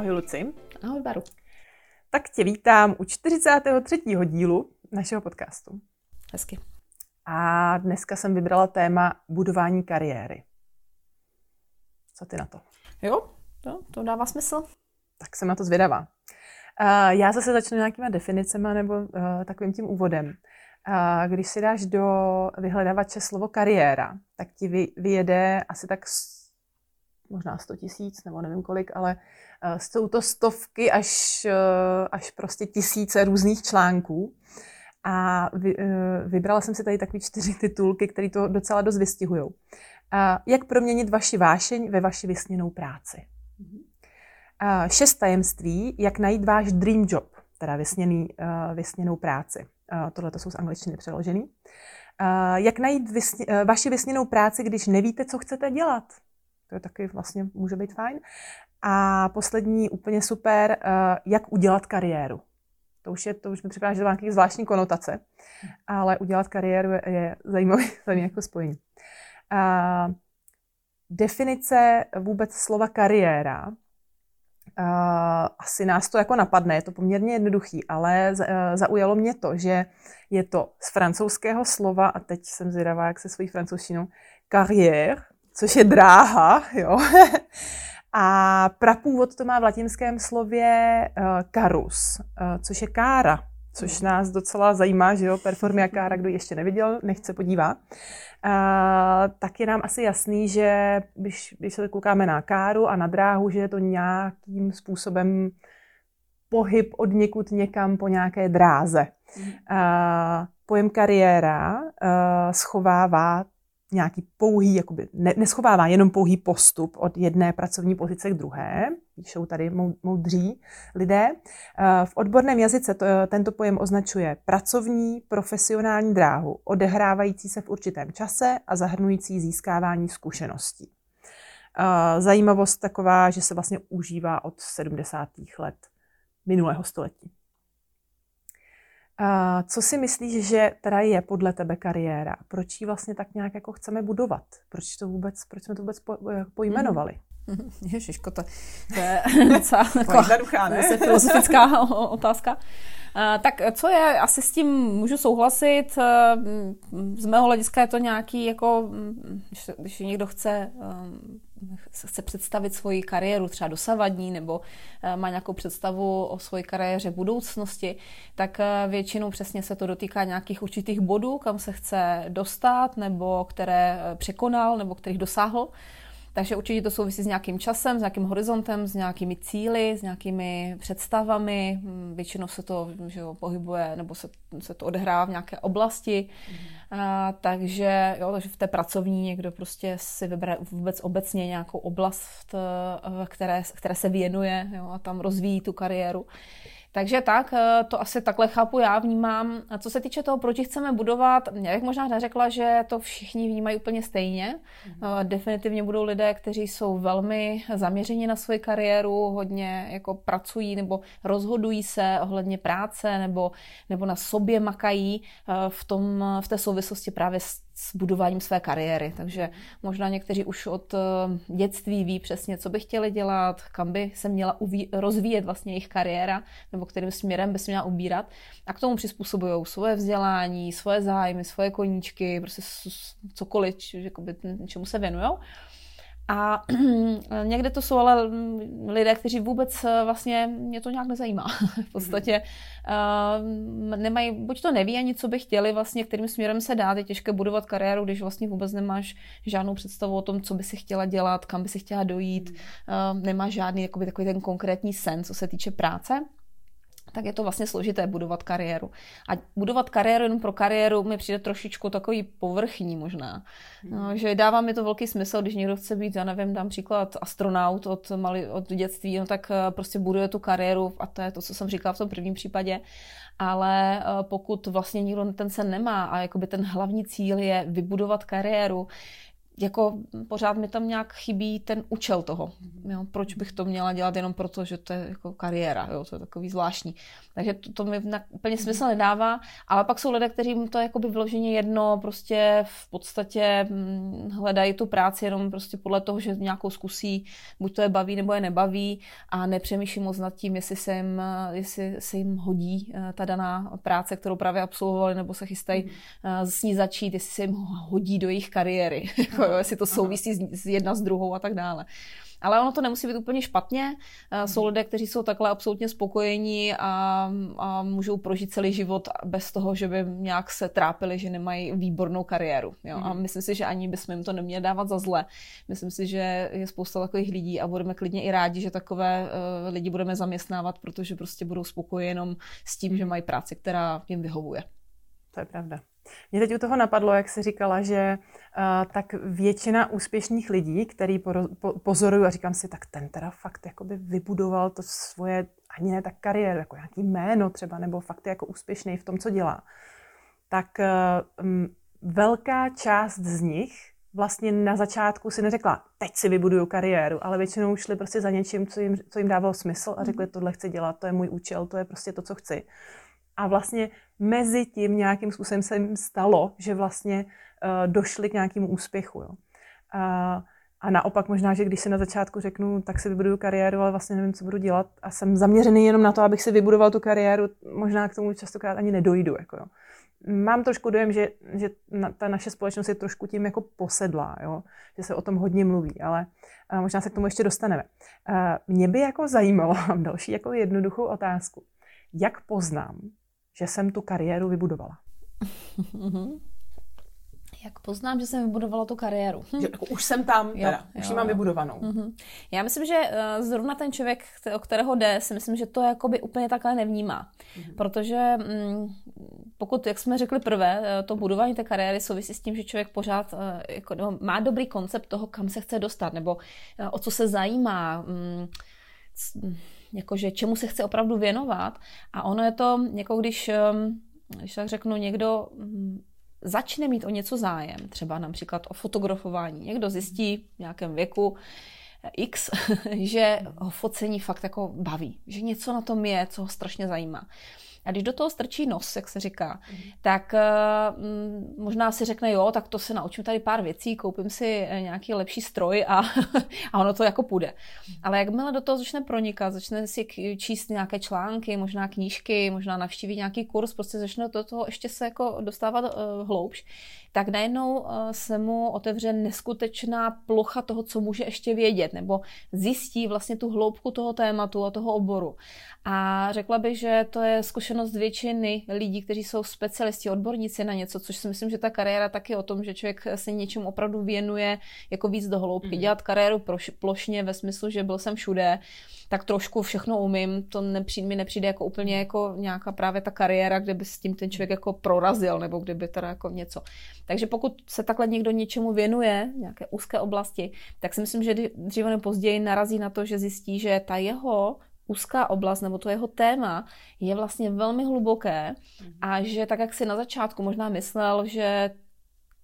Ahoj Luci. Ahoj Baru. Tak tě vítám u 43. dílu našeho podcastu. Hezky. A dneska jsem vybrala téma budování kariéry. Co ty na to? Jo, to, to dává smysl. Tak jsem na to zvědavá. Uh, já zase začnu nějakýma definicemi nebo uh, takovým tím úvodem. Uh, když si dáš do vyhledavače slovo kariéra, tak ti vy, vyjede asi tak možná 100 tisíc, nebo nevím kolik, ale uh, jsou to stovky až, uh, až prostě tisíce různých článků. A vy, uh, vybrala jsem si tady takový čtyři titulky, které to docela dost vystihují. Uh, jak proměnit vaši vášeň ve vaši vysněnou práci? Uh, šest tajemství, jak najít váš dream job, teda vysněný, uh, vysněnou práci. Uh, Tohle to jsou z angličtiny přeložený. Uh, jak najít vysně, uh, vaši vysněnou práci, když nevíte, co chcete dělat? To je taky vlastně může být fajn. A poslední úplně super, uh, jak udělat kariéru. To už, je, to už mi připadá, že to má nějaké zvláštní konotace, ale udělat kariéru je, je zajímavé zajímavý jako spojení. Uh, definice vůbec slova kariéra. Uh, asi nás to jako napadne, je to poměrně jednoduchý, ale uh, zaujalo mě to, že je to z francouzského slova, a teď jsem zvědavá, jak se svojí francouzštinou, carrière, což je dráha, jo. A prapůvod to má v latinském slově uh, carus, uh, což je kára, což nás docela zajímá, že jo, performia kára, kdo ještě neviděl, nechce podívat. Uh, tak je nám asi jasný, že když, když se koukáme na káru a na dráhu, že je to nějakým způsobem pohyb od někud někam po nějaké dráze. Uh, pojem kariéra uh, schovává nějaký pouhý, jakoby ne, neschovává jenom pouhý postup od jedné pracovní pozice k druhé, píšou tady moudří lidé. Eh, v odborném jazyce to, tento pojem označuje pracovní, profesionální dráhu, odehrávající se v určitém čase a zahrnující získávání zkušeností. Eh, zajímavost taková, že se vlastně užívá od 70. let minulého století. Uh, co si myslíš, že teda je podle tebe kariéra? Proč ji vlastně tak nějak jako chceme budovat? Proč to vůbec, proč jsme to vůbec po, pojmenovali? Ježiško, to, to je docela jednoduchá, ne? filozofická otázka. Tak co je, asi s tím můžu souhlasit. Uh, z mého hlediska je to nějaký, jako, když, když někdo chce um, chce představit svoji kariéru, třeba dosavadní, nebo má nějakou představu o své kariéře v budoucnosti, tak většinou přesně se to dotýká nějakých určitých bodů, kam se chce dostat, nebo které eh, překonal, nebo kterých dosáhl. Takže určitě to souvisí s nějakým časem, s nějakým horizontem, s nějakými cíly, s nějakými představami. Hm, většinou se to že jo, pohybuje nebo se, se to odehrává v nějaké oblasti. Mm. A, takže, jo, takže v té pracovní někdo prostě si vybere vůbec obecně nějakou oblast, které, které se věnuje jo, a tam rozvíjí tu kariéru. Takže tak, eh, to asi takhle chápu já, vnímám. A co se týče toho, proč chceme budovat, já bych možná neřekla, že to všichni vnímají úplně stejně. Mm-hmm. Definitivně budou lidé, kteří jsou velmi zaměřeni na svoji kariéru, hodně jako pracují nebo rozhodují se ohledně práce nebo, nebo na sobě makají eh, v, tom, v té souvislosti právě s s budováním své kariéry. Takže možná někteří už od eh, dětství ví přesně, co by chtěli dělat, kam by se měla rozvíjet vlastně jejich kariéra, nebo kterým směrem by se měla ubírat. A k tomu přizpůsobují svoje vzdělání, svoje zájmy, svoje koníčky, prostě cokoliv, jakoby, čemu se věnují. A někde to jsou ale lidé, kteří vůbec eh, vlastně mě to nějak nezajímá. v podstatě uh, nemají, buď to neví ani, co by chtěli vlastně, kterým směrem se dát. Je těžké budovat kariéru, když vlastně vůbec nemáš žádnou představu o tom, co by si chtěla dělat, kam by si chtěla dojít. Uh, nemáš žádný jakoby, takový ten konkrétní sen, co se týče práce tak je to vlastně složité budovat kariéru. A budovat kariéru jen pro kariéru mi přijde trošičku takový povrchní možná. No, že dává mi to velký smysl, když někdo chce být, já nevím, dám příklad astronaut od, mali, od dětství, no tak eh, prostě buduje tu kariéru a to je to, co jsem říkala v tom prvním případě. Ale eh, pokud vlastně nikdo ten sen nemá a jakoby ten hlavní cíl je vybudovat kariéru, jako pořád mi tam nějak chybí ten účel toho. Jo? Proč bych to měla dělat jenom proto, že to je jako kariéra, jo? to je takový zvláštní. Takže to, to mi úplně smysl nedává, ale pak jsou lidé, kteří to je jakoby vloženě jedno, prostě v podstatě hm, hledají tu práci jenom prostě podle toho, že nějakou zkusí, buď to je baví nebo je nebaví a nepřemýšlí moc nad tím, jestli se jim, jestli se jim hodí eh, ta daná práce, kterou právě absolvovali nebo se chystají mm. s ní začít, jestli se jim hodí do jejich kariéry. Jo, jestli to souvisí s jedna s druhou a tak dále. Ale ono to nemusí být úplně špatně. Eh, jsou lidé, kteří jsou takhle absolutně spokojení a, a můžou prožít celý život bez toho, že by nějak se trápili, že nemají výbornou kariéru. Jo? A mhm. myslím si, že ani bychom jim to neměli dávat za zle. Myslím si, že je spousta takových lidí a budeme klidně i rádi, že takové uh, lidi budeme zaměstnávat, protože prostě budou spokojeni jenom s tím, že mají práci, která jim vyhovuje. To je pravda. Mě teď u toho napadlo, jak jsi říkala, že uh, tak většina úspěšných lidí, který po, po, pozoruju a říkám si, tak ten teda fakt jakoby vybudoval to svoje, ani ne tak kariéru, jako nějaký jméno třeba, nebo fakt je jako úspěšný v tom, co dělá. Tak uh, um, velká část z nich vlastně na začátku si neřekla, teď si vybuduju kariéru, ale většinou šli prostě za něčím, co jim, co jim dávalo smysl a řekli, mhm. tohle chci dělat, to je můj účel, to je prostě to, co chci. A vlastně mezi tím nějakým způsobem se jim stalo, že vlastně uh, došli k nějakému úspěchu. Jo. Uh, a naopak možná, že když si na začátku řeknu, tak si vybuduju kariéru, ale vlastně nevím, co budu dělat a jsem zaměřený jenom na to, abych si vybudoval tu kariéru, možná k tomu častokrát ani nedojdu. Jako jo. Mám trošku dojem, že, že na, ta naše společnost je trošku tím jako posedlá, jo? že se o tom hodně mluví, ale uh, možná se k tomu ještě dostaneme. Uh, mě by jako zajímalo, mám další jako jednoduchou otázku. Jak poznám, že jsem tu kariéru vybudovala. Jak poznám, že jsem vybudovala tu kariéru? Že, jako už jsem tam, teda, jo, už ji mám vybudovanou. Mm-hmm. Já myslím, že uh, zrovna ten člověk, o kterého jde, si myslím, že to jakoby úplně takhle nevnímá. Mm-hmm. Protože um, pokud, jak jsme řekli prvé, uh, to budování té kariéry souvisí s tím, že člověk pořád uh, jako, no, má dobrý koncept toho, kam se chce dostat, nebo uh, o co se zajímá. Um, jakože čemu se chce opravdu věnovat. A ono je to, jako když, když tak řeknu, někdo mm, začne mít o něco zájem, třeba například o fotografování. Někdo zjistí v nějakém věku, X, že ho focení fakt jako baví, že něco na tom je, co ho strašně zajímá. A když do toho strčí nos, jak se říká, mm. tak uh, možná si řekne, jo, tak to se naučím tady pár věcí, koupím si eh, nějaký lepší stroj a, a ono to jako půjde. Mm. Ale jakmile do toho začne pronikat, začne si číst nějaké články, možná knížky, možná navštívit nějaký kurz, prostě začne do toho ještě se jako dostávat uh, hloubš, tak najednou uh, se mu otevře neskutečná plocha toho, co může ještě vědět, nebo zjistí vlastně tu hloubku toho tématu a toho oboru. A řekla bych, že to je zkušenost většiny lidí, kteří jsou specialisti, odborníci na něco, což si myslím, že ta kariéra taky o tom, že člověk se něčemu opravdu věnuje jako víc do hloubky. Mm-hmm. Dělat kariéru plošně ve smyslu, že byl jsem všude, tak trošku všechno umím, to nepřijde, mi nepřijde jako úplně jako nějaká právě ta kariéra, kde by s tím ten člověk jako prorazil, nebo kdyby teda jako něco. Takže pokud se takhle někdo něčemu věnuje, nějaké úzké oblasti, tak si myslím, že dříve nebo později narazí na to, že zjistí, že ta jeho úzká oblast nebo to jeho téma je vlastně velmi hluboké a že tak, jak si na začátku možná myslel, že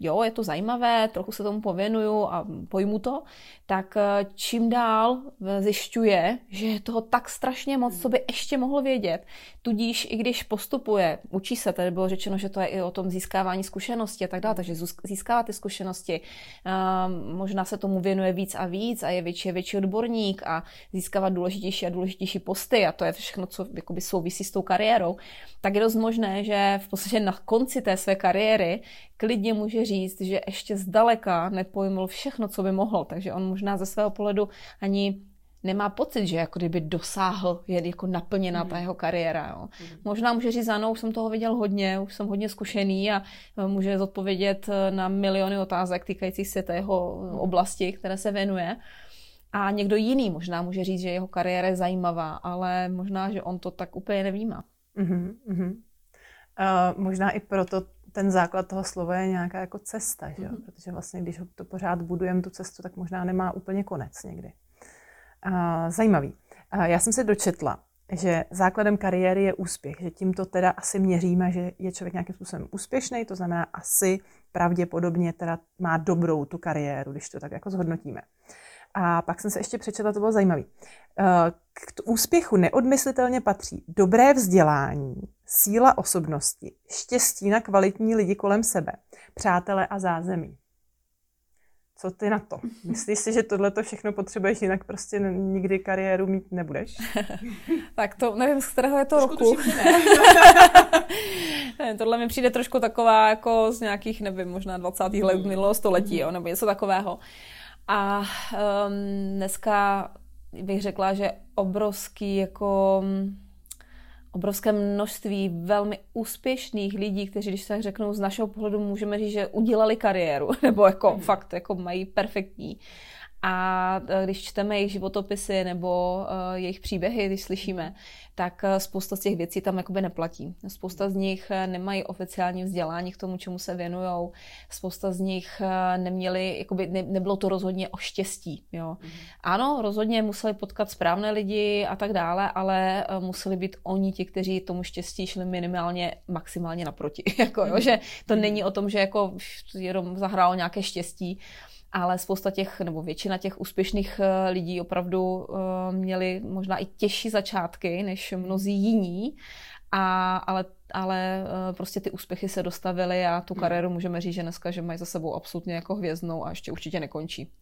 jo, je to zajímavé, trochu se tomu pověnuju a pojmu to, tak eh, čím dál zjišťuje, že je toho tak strašně moc, co by ještě mohl vědět. Tudíž i když postupuje, učí se, tady bylo řečeno, že to je i o tom získávání zkušenosti a tak dále, takže získává ty zkušenosti, ehm, možná se tomu věnuje víc a víc a je větší větší odborník a získává důležitější a důležitější posty a to je všechno, co jakoby souvisí s tou kariérou, tak je dost možné, že v podstatě na konci té své kariéry klidně může říct, že ještě zdaleka nepojmul všechno, co by mohl, takže on možná ze svého pohledu ani nemá pocit, že jako kdyby dosáhl, je jako naplněná ta mhm. jeho kariéra. Jo. Mhm. Možná může říct, ano, už jsem toho viděl hodně, už jsem hodně zkušený a e, může zodpovědět e, na miliony otázek týkajících se té jeho mhm. oblasti, které se věnuje. A někdo jiný možná může říct, že jeho kariéra je zajímavá, ale možná, že on to tak úplně nevnímá. Mm-hmm. Uh, možná i proto ten základ toho slova je nějaká jako cesta, že? Mm-hmm. protože vlastně, když to pořád budujeme tu cestu, tak možná nemá úplně konec někdy. Uh, zajímavý. Uh, já jsem se dočetla, že základem kariéry je úspěch, že tímto teda asi měříme, že je člověk nějakým způsobem úspěšný, to znamená asi pravděpodobně teda má dobrou tu kariéru, když to tak jako zhodnotíme. A pak jsem se ještě přečetla, to bylo zajímavé. K úspěchu neodmyslitelně patří dobré vzdělání, síla osobnosti, štěstí na kvalitní lidi kolem sebe, přátelé a zázemí. Co ty na to? Myslíš si, že tohle to všechno potřebuješ, jinak prostě nikdy kariéru mít nebudeš? tak to nevím, z kterého je to trošku roku. ne, tohle mi přijde trošku taková jako z nějakých, nevím, možná 20. let hmm. minulého století, jo, nebo něco takového. A um, dneska bych řekla, že obrovský jako obrovské množství velmi úspěšných lidí, kteří, když se tak řeknou, z našeho pohledu můžeme říct, že udělali kariéru, nebo jako mm. fakt jako mají perfektní. A e, když čteme jejich životopisy nebo uh, jejich příběhy, když slyšíme, tak uh, spousta z těch věcí tam jakoby neplatí. Spousta z nich nemají oficiální vzdělání k tomu, čemu se věnují. Spousta z nich neměli, jakoby ne, nebylo to rozhodně o štěstí. Jo. Mm-hmm. Ano, rozhodně museli potkat správné lidi a tak dále, ale museli být oni ti, kteří tomu štěstí šli minimálně, maximálně naproti. jako, jo, mm-hmm. že to mm-hmm. není o tom, že jako jenom zahrálo nějaké štěstí, ale spousta těch, nebo většina těch úspěšných eh, lidí opravdu eh, měli možná i těžší začátky než mnozí jiní, a, ale, ale eh, prostě ty úspěchy se dostavily a tu hmm. kariéru můžeme říct, že dneska, že mají za sebou absolutně jako hvězdnou a ještě určitě nekončí.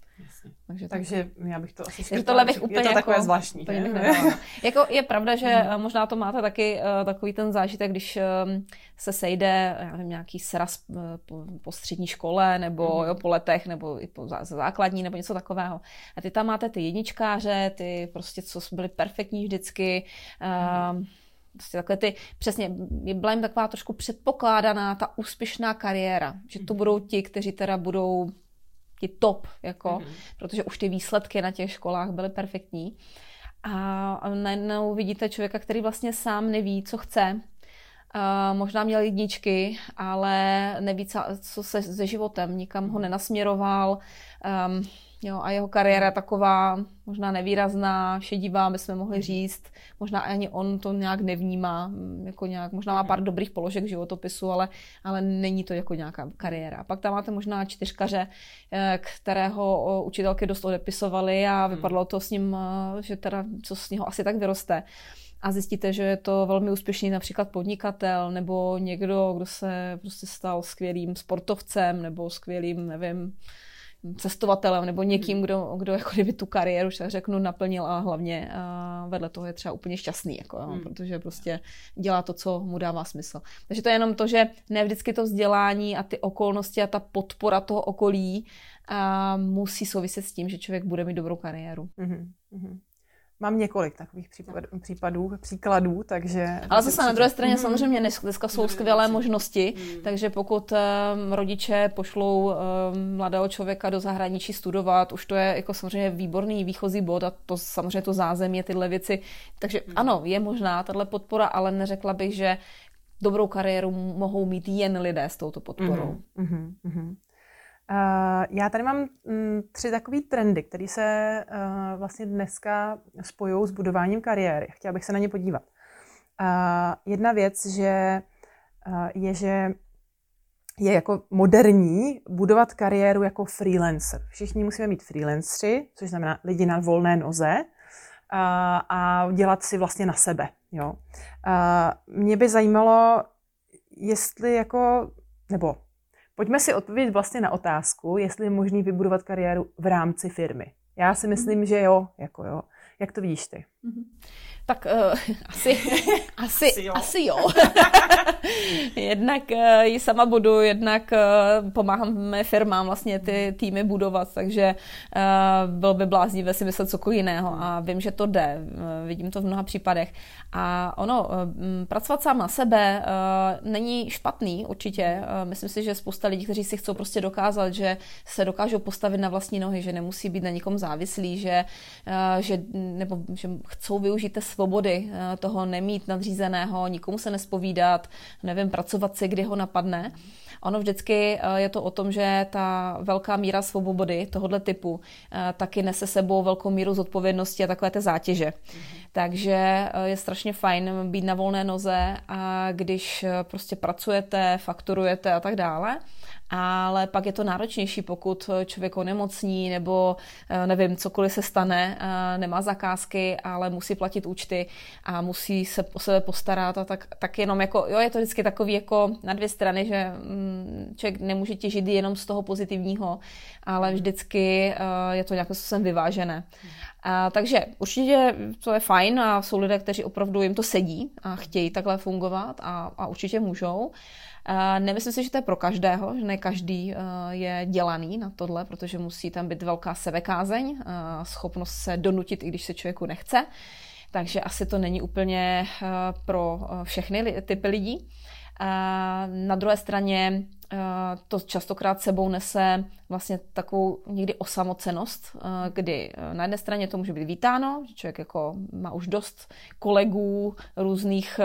Takže, Takže já bych to asi Takže tohle bych úplně je to jako, takové zvláštní. Úplně jako je pravda, že hmm. možná to máte taky uh, takový ten zážitek, když um, se sejde já nevím, nějaký sraz uh, po, po střední škole nebo hmm. jo, po letech nebo i po zá, základní nebo něco takového. A ty tam máte ty jedničkáře, ty prostě, co byly perfektní vždycky. Uh, hmm prostě takhle ty, přesně, byla jim taková trošku předpokládaná ta úspěšná kariéra, že to mhm. budou ti, kteří teda budou ti top, jako, mm-hmm. protože už ty výsledky na těch školách byly perfektní. A najednou vidíte člověka, který vlastně sám neví, co chce. Uh, možná měl jedničky, ale neví, co se se životem, nikam ho nenasměroval. Um, Jo, a jeho kariéra taková možná nevýrazná, šedivá, by jsme mohli říct. Možná ani on to nějak nevnímá, mm, jako nějak, možná má pár dobrých položek životopisu, ale, ale není to jako nějaká kariéra. A pak tam máte možná čtyřkaře, eh, kterého učitelky dost odepisovaly a hmm. vypadalo to s ním, eh, že teda co z něho asi tak vyroste a zjistíte, že je to velmi úspěšný například podnikatel nebo někdo, kdo se prostě stal skvělým sportovcem nebo skvělým, nevím, cestovatelem nebo někým, kdo, kdo jako kdyby tu kariéru, tak řeknu, naplnil a hlavně a vedle toho je třeba úplně šťastný, jako, jo, hmm. protože prostě dělá to, co mu dává smysl. Takže to je jenom to, že ne vždycky to vzdělání a ty okolnosti a ta podpora toho okolí a musí souviset s tím, že člověk bude mít dobrou kariéru. Mm-hmm. Mám několik takových případů, případů příkladů, takže... Ale zase na druhé straně mm. samozřejmě dneska jsou skvělé možnosti, mm. takže pokud um, rodiče pošlou um, mladého člověka do zahraničí studovat, už to je jako samozřejmě výborný výchozí bod a to samozřejmě to zázemí, tyhle věci. Takže mm. ano, je možná tahle podpora, ale neřekla bych, že dobrou kariéru mohou mít jen lidé s touto podporou. Mm. Mm. Uh, já tady mám mm, tři takové trendy, které se uh, vlastně dneska spojují s budováním kariéry. Chtěla bych se na ně podívat. Uh, jedna věc, že je, že je jako moderní budovat kariéru jako freelancer. Všichni musíme mít freelancři, což znamená lidi na volné noze a dělat si vlastně na sebe. Jo. Mě by zajímalo, jestli jako, nebo Pojďme si odpovědět vlastně na otázku, jestli je možný vybudovat kariéru v rámci firmy. Já si myslím, že jo, jako jo. Jak to vidíš ty? Mhm. Tak uh, asi, asi, asi jo. Asi jo. jednak uh, ji sama budu, jednak uh, pomáháme firmám vlastně ty týmy budovat, takže uh, bylo by bláznivé si myslet cokoliv jiného a vím, že to jde. Uh, vidím to v mnoha případech. A ono, uh, pracovat sám na sebe uh, není špatný určitě. Uh, myslím si, že spousta lidí, kteří si chcou prostě dokázat, že se dokážou postavit na vlastní nohy, že nemusí být na nikom závislí, že, uh, že, nebo, že chcou využít té svobody, uh, toho nemít nadřízeného, nikomu se nespovídat, nevím, pracovat si, kdy ho napadne. Ono vždycky eh, je to o tom, že ta velká míra svobody tohoto typu eh, taky nese sebou velkou míru zodpovědnosti a takové té zátěže. Mm-hmm. Takže eh, je strašně fajn být na volné noze a když prostě pracujete, fakturujete a tak dále, ale pak je to náročnější, pokud člověk onemocní nebo eh, nevím, cokoliv se stane, eh, nemá zakázky, ale musí platit účty a musí se o sebe postarat a tak, tak jenom jako, jo, je to vždycky takový jako na dvě strany, že mm, člověk nemůže těžit jenom z toho pozitivního, ale vždycky eh, je to nějakým způsobem vyvážené. A, takže určitě to je fajn a jsou lidé, kteří opravdu jim to sedí a chtějí takhle fungovat a, a určitě můžou. Nemyslím si, že to je pro každého, že ne každý eh, je dělaný na tohle, protože musí tam být velká sebekázeň, eh, schopnost se donutit, i když se člověku nechce. Takže asi to není úplně eh, pro všechny typy lidí. Na druhé straně Eh, to častokrát sebou nese vlastně takovou někdy osamocenost, eh, kdy eh, na jedné straně to může být vítáno, že člověk jako má už dost kolegů, různých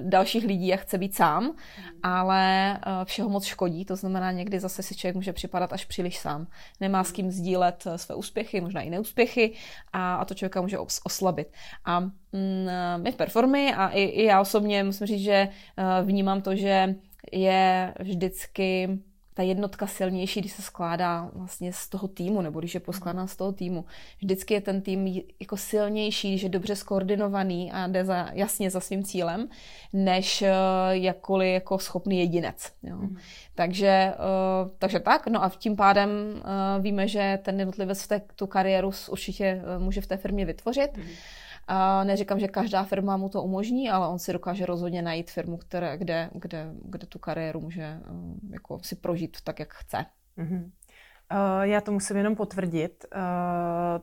dalších lidí a chce být sám, ale všeho moc škodí, to znamená někdy zase si člověk může připadat až příliš sám. Nemá s kým sdílet své úspěchy, možná i neúspěchy a, to člověka může oslabit. A mm, my v Performy a i já osobně musím říct, že vnímám to, že je vždycky ta jednotka silnější, když se skládá vlastně z toho týmu, nebo když je poskládaná z toho týmu. Vždycky je ten tým jako silnější, když je dobře skoordinovaný a jde za, jasně za svým cílem, než uh, jakkoliv jako schopný jedinec. Jo. Mm. Takže, uh, takže tak, no a tím pádem uh, víme, že ten jednotlivec v té, tu kariéru určitě může v té firmě vytvořit. Mm a neříkám, že každá firma mu to umožní, ale on si dokáže rozhodně najít firmu, které, kde, kde, kde tu kariéru může eh, jako si prožít tak, jak chce. Mm-hmm. Já to musím jenom potvrdit. Uh,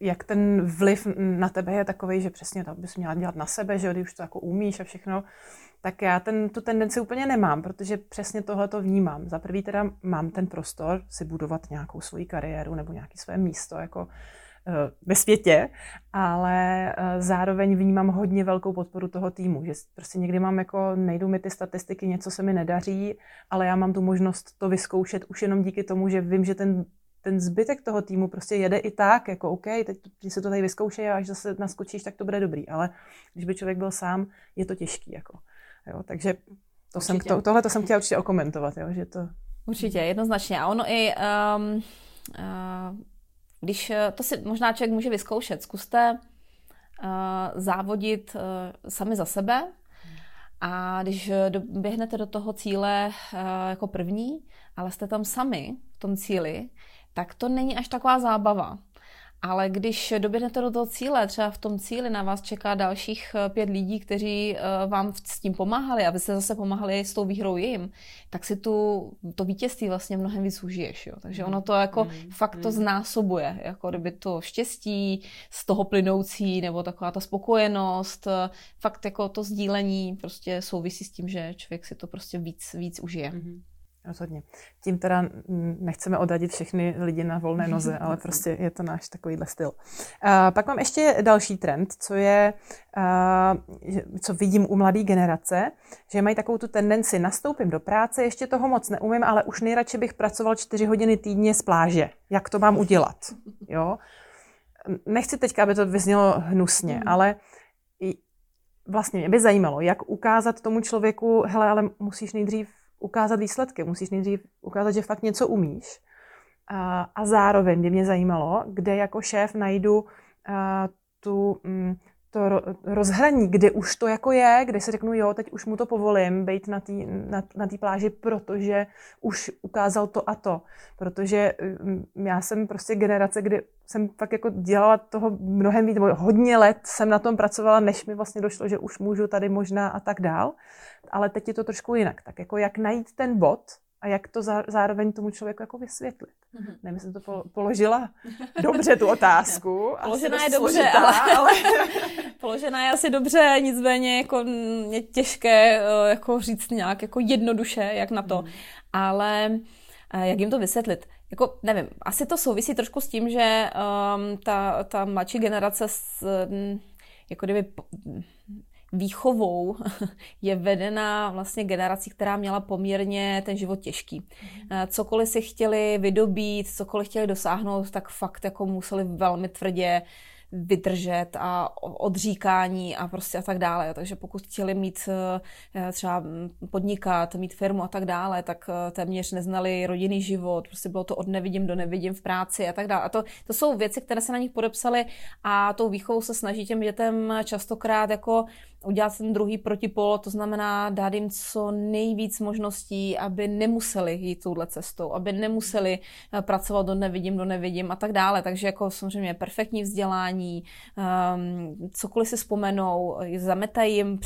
jak ten vliv na tebe je takový, že přesně to bys měla dělat na sebe, že když už to jako umíš a všechno, tak já ten, tu tendenci úplně nemám, protože přesně tohle to vnímám. Za prvý teda mám ten prostor si budovat nějakou svoji kariéru nebo nějaké své místo, jako Eh, ve světě, ale eh, zároveň vnímám hodně velkou podporu toho týmu, že prostě někdy mám jako, nejdou mi ty statistiky, něco se mi nedaří, ale já mám tu možnost to vyzkoušet už jenom díky tomu, že vím, že ten, ten zbytek toho týmu prostě jede i tak, jako OK, teď se to tady vyzkoušej a až zase naskočíš, tak to bude dobrý, ale když by člověk byl sám, je to těžký, jako. Jo, takže to jsem, to, tohle to jsem chtěla určitě okomentovat, jo, že to... Určitě, jednoznačně. A ono i um, uh, když eh, to si možná člověk může vyzkoušet, zkuste uh, závodit uh, sami za sebe a když běhnete do toho cíle uh, jako první, ale jste tam sami v tom cíli, tak to není až taková zábava. Ale když doběhnete do toho cíle, třeba v tom cíli na vás čeká dalších eh, pět lidí, kteří eh, vám s tím pomáhali a vy jste zase pomáhali s tou výhrou jim, tak si tu, to vítězství vlastně mnohem víc užiješ. Jo. Takže ono to jako mm, fakt to mm. znásobuje, jako kdyby to štěstí z toho plynoucí nebo taková ta spokojenost, eh, fakt jako to sdílení prostě souvisí s tím, že člověk si to prostě víc, víc užije. Mm-hmm. Rozhodně. Tím teda nechceme odradit všechny lidi na volné noze, ale prostě je to náš takovýhle styl. Uh, pak mám ještě další trend, co je, uh, co vidím u mladé generace, že mají takovou tu tendenci, nastoupím do práce, ještě toho moc neumím, ale už nejradši bych pracoval čtyři hodiny týdně z pláže. Jak to mám udělat? Jo? Nechci teďka, aby to vyznělo hnusně, mm. ale vlastně mě by zajímalo, jak ukázat tomu člověku, hele, ale musíš nejdřív ukázat výsledky, musíš nejdřív ukázat, že fakt něco umíš. A, a zároveň by mě zajímalo, kde jako šéf najdu a, tu, m, mm, to rozhraní, kdy už to jako je, kdy si řeknu, jo, teď už mu to povolím, být na té na, na pláži, protože už ukázal to a to. Protože mm, já jsem prostě generace, kdy jsem fakt jako dělala toho mnohem víc, hodně let jsem na tom pracovala, než mi vlastně došlo, že už můžu tady možná a tak dál. Ale teď je to trošku jinak. Tak jako jak najít ten bod, a jak to zároveň tomu člověku jako vysvětlit. Mm-hmm. Nevím, jestli to položila dobře tu otázku. Položená je dobře, složitá, ale, ale... položená je asi dobře, nicméně jako je těžké eh, jako říct nějak jako jednoduše, jak na to. Mm. Ale eh, jak jim to vysvětlit? Jako, nevím, asi to souvisí trošku s tím, že um, ta, ta mladší generace s, um, jako kdyby výchovou je vedena vlastně generací, která měla poměrně ten život těžký. Mhm. Cokoliv si chtěli vydobít, cokoliv chtěli dosáhnout, tak fakt jako museli velmi tvrdě vydržet a odříkání a prostě a tak dále. Takže pokud chtěli mít eh, třeba podnikat, mít firmu a tak dále, tak eh, téměř neznali rodinný život, prostě bylo to od nevidím do nevidím v práci a tak dále. A to, to jsou věci, které se na nich podepsaly a tou výchovou se snaží těm dětem častokrát jako udělat ten druhý protipol, to znamená dát jim co nejvíc možností, aby nemuseli jít touhle cestou, aby nemuseli eh, pracovat do nevidím, do nevidím a tak dále. Takže jako samozřejmě perfektní vzdělání, um, cokoliv si vzpomenou, zametají jim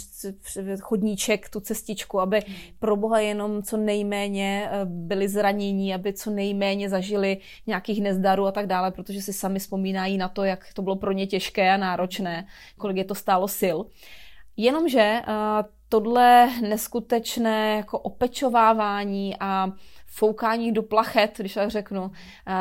chodníček, tu cestičku, aby pro boha jenom co nejméně eh, byli zranění, aby co nejméně zažili nějakých nezdarů a tak dále, protože si sami vzpomínají na to, jak to bylo pro ně těžké a náročné, kolik je to stálo sil. Jenomže uh, tohle neskutečné jako opečovávání a foukání do plachet, když tak řeknu, uh,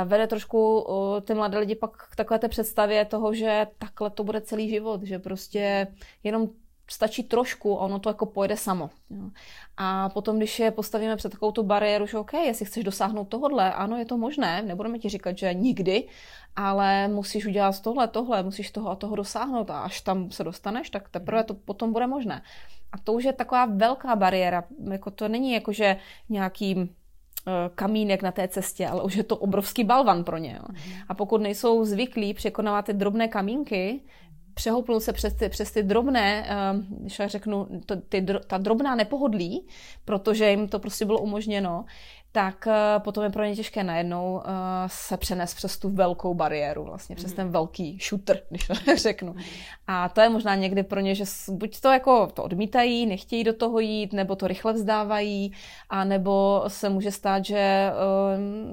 vede trošku ty mladé lidi pak k takové té představě toho, že takhle to bude celý život, že prostě jenom stačí trošku a ono to jako pojede samo. Jo. A potom, když je postavíme před takovou tu bariéru, že OK, jestli chceš dosáhnout tohodle, ano, je to možné, nebudeme ti říkat, že nikdy, ale musíš udělat tohle, tohle, musíš toho a toho dosáhnout a až tam se dostaneš, tak teprve to potom bude možné. A to už je taková velká bariéra, jako to není jako, že nějaký eh, kamínek na té cestě, ale už je to obrovský balvan pro ně. Jo. Mhm. A pokud nejsou zvyklí překonávat ty drobné kamínky, přehoupnou se přes ty, přes ty drobné, eh, když já řeknu, to, ty, ta drobná nepohodlí, protože jim to prostě bylo umožněno, tak eh, potom je pro ně těžké najednou eh, se přenést přes tu velkou bariéru, vlastně přes ten velký shooter, když to řeknu. A to je možná někdy pro ně, že buď to jako to odmítají, nechtějí do toho jít, nebo to rychle vzdávají, a nebo se může stát, že eh,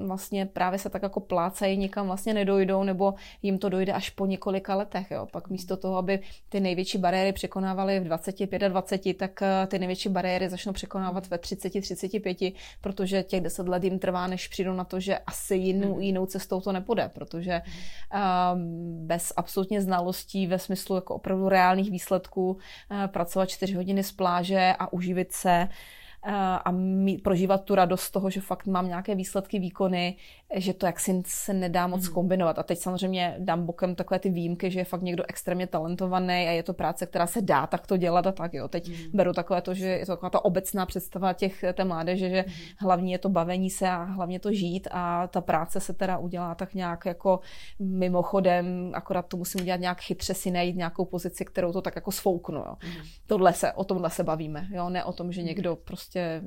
vlastně právě se tak jako plácají, nikam vlastně nedojdou, nebo jim to dojde až po několika letech. Jo. Pak místo toho, aby ty největší bariéry překonávaly v 20, 25, tak ty největší bariéry začnou překonávat ve 30, 35, protože těch deset let jim trvá, než přijdou na to, že asi jinou, mhm. jinou cestou to nepůjde, protože um, bez absolutně znalostí ve smyslu jako opravdu reálných výsledků uh, pracovat čtyři hodiny z pláže a uživit se a mít, prožívat tu radost z toho, že fakt mám nějaké výsledky, výkony, že to jaksi se nedá moc mm. kombinovat. A teď samozřejmě dám bokem takové ty výjimky, že je fakt někdo extrémně talentovaný a je to práce, která se dá takto dělat a tak. Jo. Teď mm. beru takové to, že je to taková ta obecná představa těch té mládeže, že mm. hlavně je to bavení se a hlavně to žít a ta práce se teda udělá tak nějak jako mimochodem, akorát to musím udělat nějak chytře si najít nějakou pozici, kterou to tak jako sfouknu. Jo. Mm. Tohle se, o tomhle se bavíme, jo, ne o tom, že někdo prostě,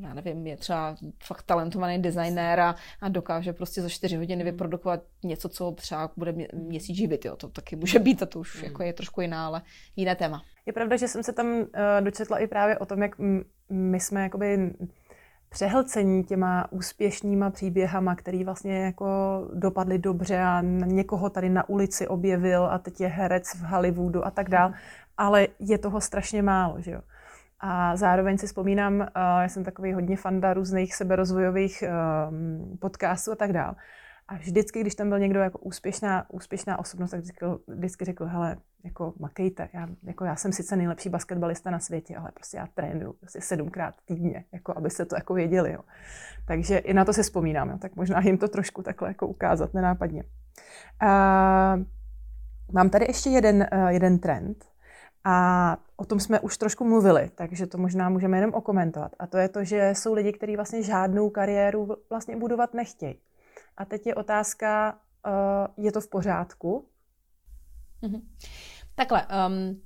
já nevím, je třeba fakt talentovaný designér a, a dokáže dokáže prostě za čtyři hodiny hmm. vyprodukovat něco, co třeba bude měsíc živit. Jo. To taky může být a to už hmm. jako je trošku jiná, ale jiné téma. Je pravda, že jsem se tam uh, dočetla i právě o tom, jak my jsme jakoby přehlcení těma úspěšnýma příběhama, který vlastně jako dopadly dobře a někoho tady na ulici objevil a teď je herec v Hollywoodu a tak dál, ale je toho strašně málo, že jo. A zároveň si vzpomínám, uh, já jsem takový hodně fanda různých seberozvojových um, podcastů a tak dál. A vždycky, když tam byl někdo jako úspěšná, úspěšná osobnost, tak vždycky, vždycky řekl, hele, jako makejte, já, jako já jsem sice nejlepší basketbalista na světě, ale prostě já trénuju prostě sedmkrát týdně, jako abyste to jako věděli. Jo. Takže i na to si vzpomínám, jo. tak možná jim to trošku takhle jako ukázat nenápadně. Uh, mám tady ještě jeden, uh, jeden trend, a o tom jsme už trošku mluvili, takže to možná můžeme jenom okomentovat. A to je to, že jsou lidi, kteří vlastně žádnou kariéru vlastně budovat nechtějí. A teď je otázka, uh, je to v pořádku? Mm-hmm. Takhle, um,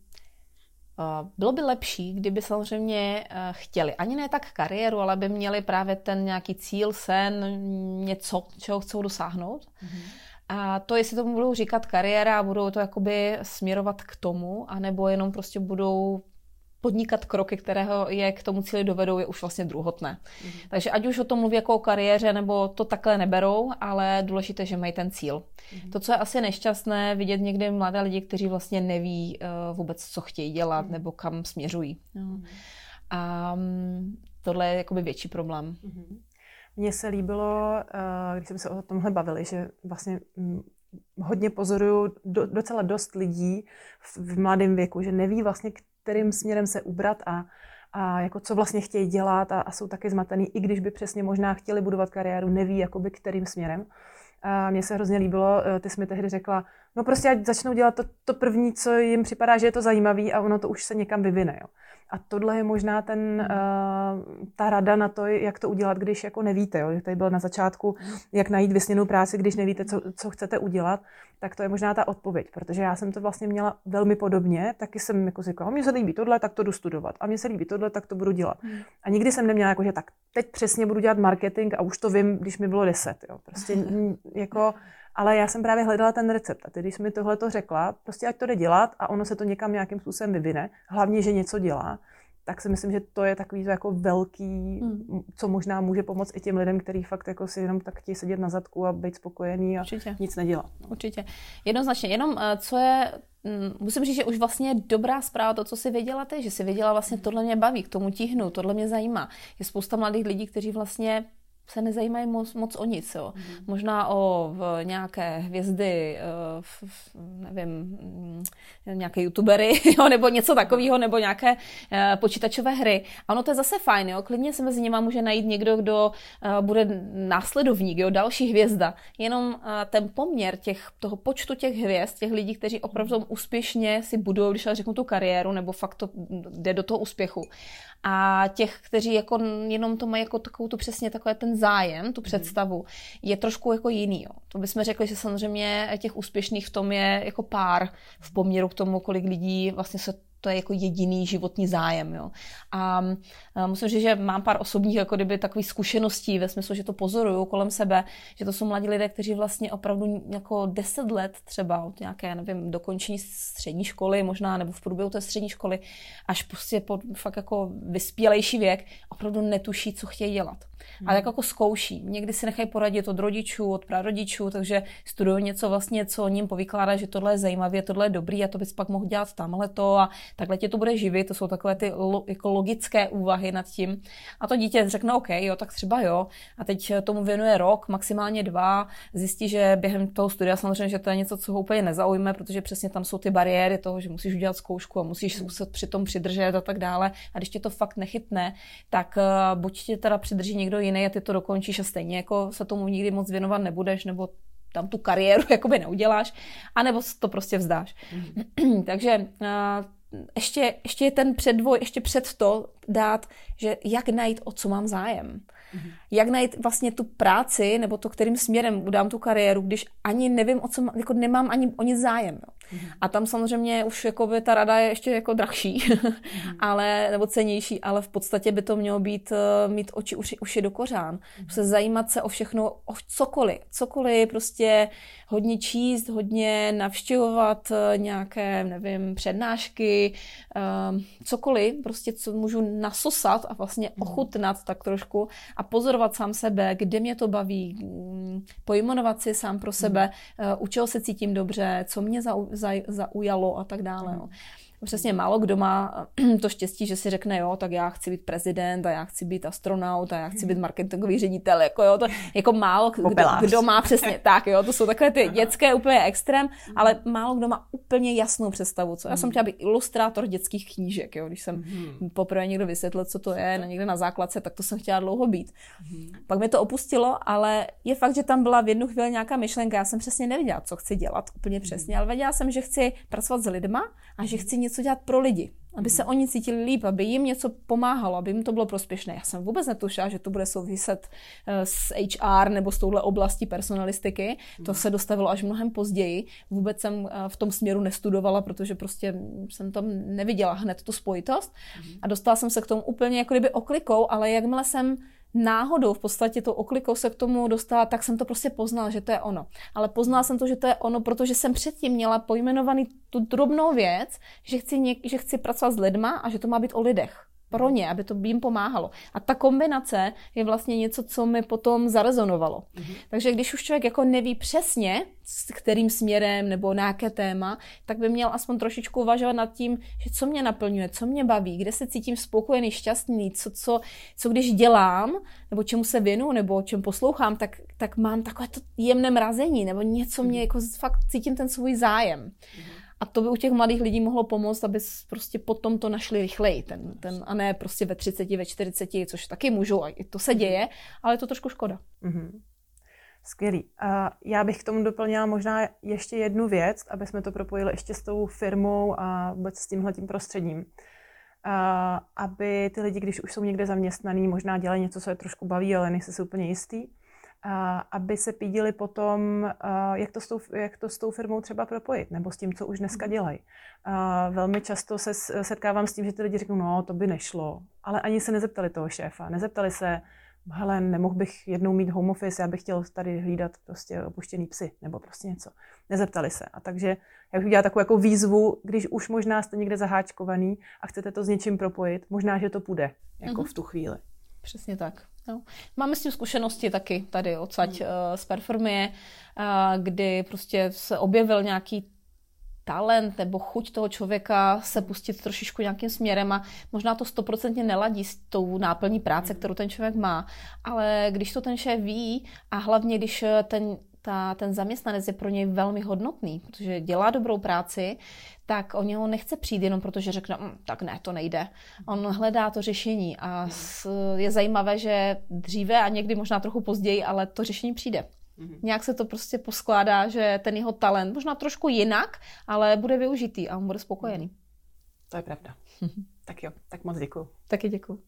bylo by lepší, kdyby samozřejmě uh, chtěli ani ne tak kariéru, ale by měli právě ten nějaký cíl, sen, něco, čeho chcou dosáhnout. Mm-hmm. A to, jestli tomu budou říkat kariéra a budou to jakoby směrovat k tomu, anebo jenom prostě budou podnikat kroky, které je k tomu cíli dovedou, je už vlastně druhotné. Mm-hmm. Takže ať už o tom mluví jako o kariéře, nebo to takhle neberou, ale důležité, že mají ten cíl. Mm-hmm. To, co je asi nešťastné, vidět někdy mladé lidi, kteří vlastně neví uh, vůbec, co chtějí dělat, mm-hmm. nebo kam směřují. No. Mm-hmm. A um, tohle je jakoby větší problém. Mm-hmm. Mně se líbilo, uh, když jsme se o tomhle bavili, že vlastně mm, hodně pozoruju do, docela dost lidí v, v mladém věku, že neví vlastně, kterým směrem se ubrat a, a jako co vlastně chtějí dělat a, a jsou taky zmatený, i když by přesně možná chtěli budovat kariéru, neví jakoby kterým směrem. A mně se hrozně líbilo, eh, ty jsi mi tehdy řekla, no prostě ať začnou dělat to, to první, co jim připadá, že je to zajímavé a ono to už se někam vyvine. Jo. A tohle je možná ten, uh, ta rada na to, jak to udělat, když jako nevíte. Jo? Tady byl na začátku, jak najít vysněnou práci, když nevíte, co, co chcete udělat, tak to je možná ta odpověď, protože já jsem to vlastně měla velmi podobně, taky jsem jako říkala, mně se líbí tohle, tak to jdu studovat, a mně se líbí tohle, tak to budu dělat. Hmm. A nikdy jsem neměla jako, že tak teď přesně budu dělat marketing a už to vím, když mi bylo deset. Jo? Prostě jako ale já jsem právě hledala ten recept. A ty, když jsi mi tohle to řekla, prostě ať to jde dělat a ono se to někam nějakým způsobem vyvine, hlavně, že něco dělá, tak si myslím, že to je takový to jako velký, hmm. co možná může pomoct i těm lidem, kteří fakt jako si jenom tak chtějí sedět na zadku a být spokojený a Určitě. nic nedělat. No. Určitě. Jednoznačně. Jenom eh, co je mm, Musím říct, že už vlastně dobrá zpráva to, co si věděla ty, že si věděla vlastně tohle mě baví, k tomu tíhnu, tohle mě zajímá. Je spousta mladých lidí, kteří vlastně se nezajímají moc, moc o nic. Jo. Mm. Možná o v nějaké hvězdy, eh, v, v, nevím, mm, nějaké youtubery, jo, nebo něco takového, nebo nějaké uh, počítačové hry. A ono to je zase fajn, jo. klidně se mezi nimi může najít někdo, kdo uh, bude následovník, jo, další hvězda. Jenom uh, ten poměr těch, toho počtu těch hvězd, těch lidí, kteří opravdu úspěšně si budou, když řeknu tu kariéru, nebo fakt to jde do toho úspěchu a těch, kteří jako jenom to mají jako takovou tu přesně takové ten zájem, tu mhm. představu, je trošku jako jiný. Jo. To bychom řekli, že samozřejmě těch úspěšných v tom je jako pár v poměru k tomu, kolik lidí vlastně se to je jako jediný životní zájem. Jo. A, musím říct, že mám pár osobních jako kdyby takových zkušeností ve smyslu, že to pozoruju kolem sebe, že to jsou mladí lidé, kteří vlastně opravdu jako deset let třeba od nějaké, nevím, dokončení střední školy možná, nebo v průběhu té střední školy, až prostě po fakt jako vyspělejší věk, opravdu netuší, co chtějí dělat. Hmm. Ale jako zkouší. Někdy si nechají poradit od rodičů, od prarodičů, takže studují něco vlastně, co o ním povykládá, že tohle je zajímavé, tohle je dobrý a to bys pak mohl dělat tamhle to a takhle tě to bude živit. To jsou takové ty lo, jako logické úvahy nad tím. A to dítě řekne, OK, jo, tak třeba jo. A teď tomu věnuje rok, maximálně dva, zjistí, že během toho studia samozřejmě, že to je něco, co ho úplně nezaujme, protože přesně tam jsou ty bariéry toho, že musíš udělat zkoušku a musíš se muset při tom přidržet a tak dále. A když tě to fakt nechytne, tak uh, buď tě teda přidrží někdo jiný a ty to dokončíš a stejně jako se tomu nikdy moc věnovat nebudeš, nebo tam tu kariéru jakoby neuděláš, anebo to prostě vzdáš. Mm. Takže uh, ještě, ještě je ten předvoj, ještě před to dát, že jak najít, o co mám zájem. Mm-hmm. Jak najít vlastně tu práci, nebo to, kterým směrem udám tu kariéru, když ani nevím, o co, jako nemám ani o nic zájem. Jo. A tam samozřejmě už jako by ta rada je ještě jako drahší, mm-hmm. ale, nebo cenější, ale v podstatě by to mělo být uh, mít oči uši, uši do kořán. Mm-hmm. Se zajímat se o všechno, o cokoliv. Cokoliv, prostě hodně číst, hodně navštěvovat uh, nějaké, nevím, přednášky, uh, cokoliv, prostě co můžu nasosat a vlastně mm-hmm. ochutnat tak trošku a pozorovat sám sebe, kde mě to baví, mm, pojmenovat si sám pro sebe, uh, u čeho se cítím dobře, co mě zau, zaujalo a tak dále. Jo. Přesně málo kdo má to štěstí, že si řekne, jo, tak já chci být prezident a já chci být astronaut a já chci být marketingový ředitel, jako jo, to jako málo kdo, kdo má přesně tak, jo, to jsou takové ty dětské úplně extrém, ale málo kdo má úplně jasnou představu, co. Já jsem chtěla být ilustrátor dětských knížek, jo, když jsem mm. poprvé někdo vysvětlil, co to je, na někde na základce, tak to jsem chtěla dlouho být. Mm. Pak mi to opustilo, ale je fakt, že tam byla v jednu chvíli nějaká myšlenka, já jsem přesně nevěděla, co chci dělat úplně přesně, ale věděla jsem, že chci pracovat s lidma a že chci něco něco dělat pro lidi, aby se oni cítili líp, aby jim něco pomáhalo, aby jim to bylo prospěšné. Já jsem vůbec netušila, že to bude souviset eh, s HR nebo s touhle oblastí personalistiky. To se dostavilo až mnohem později. Vůbec jsem eh, v tom směru nestudovala, protože prostě jsem tam neviděla hned tu spojitost. A dostala jsem se k tomu úplně jako kdyby oklikou, ale jakmile jsem náhodou v podstatě to oklikou se k tomu dostala, tak jsem to prostě poznala, že to je ono. Ale poznala jsem to, že to je ono, protože jsem předtím měla pojmenovaný tu drobnou věc, že chci, něk- že chci pracovat s lidma a že to má být o lidech pro ně, aby to jim pomáhalo. A ta kombinace je vlastně něco, co mi potom zarezonovalo. Mm-hmm. Takže když už člověk jako neví přesně, s kterým směrem nebo na jaké téma, tak by měl aspoň trošičku uvažovat nad tím, že co mě naplňuje, co mě baví, kde se cítím spokojený, šťastný, co, co, co když dělám, nebo čemu se věnu, nebo čem poslouchám, tak, tak mám takové to jemné mrazení, nebo něco mě mhm. jako fakt cítím ten svůj zájem. Mm-hmm. A to by u těch mladých lidí mohlo pomoct, aby prostě potom to našli rychleji, ten, ten, a ne prostě ve 30, ve 40, což taky můžou, a i to se děje, ale je to trošku škoda. Mm-hmm. Skvělý. A já bych k tomu doplnila možná ještě jednu věc, aby jsme to propojili ještě s tou firmou a vůbec s tímhle tím prostředím. A aby ty lidi, když už jsou někde zaměstnaný, možná dělají něco, co je trošku baví, ale nejsi si úplně jistý, aby se pídili potom, jak to, s tou, jak to s tou firmou třeba propojit, nebo s tím, co už dneska mhm. dělají. Velmi často se setkávám s tím, že ty lidi řeknou, no, to by nešlo, ale ani se nezeptali toho šéfa, nezeptali se, hele, nemohl bych jednou mít home office, já bych chtěl tady hlídat prostě opuštěný psy, nebo prostě něco. Nezeptali se. A takže já bych udělala takovou jako výzvu, když už možná jste někde zaháčkovaný a chcete to s něčím propojit, možná, že to půjde, jako mm-hmm. v tu chvíli. Přesně tak. No. Máme s tím zkušenosti taky tady odsaď mm. uh, z Performie, uh, kdy prostě se objevil nějaký talent nebo chuť toho člověka se pustit trošičku nějakým směrem a možná to stoprocentně neladí s tou náplní práce, kterou ten člověk má, ale když to ten šéf ví a hlavně když eh, ten ta, ten zaměstnanec je pro něj velmi hodnotný, protože dělá dobrou práci, tak o něho nechce přijít jenom proto, že řekne, mm, tak ne, to nejde. On hledá to řešení a s, je zajímavé, že dříve a někdy možná trochu později, ale to řešení přijde. Mm-hmm. Nějak se to prostě poskládá, že ten jeho talent, možná trošku jinak, ale bude využitý a on bude spokojený. To je pravda. tak jo, tak moc děkuji. Taky děkuji.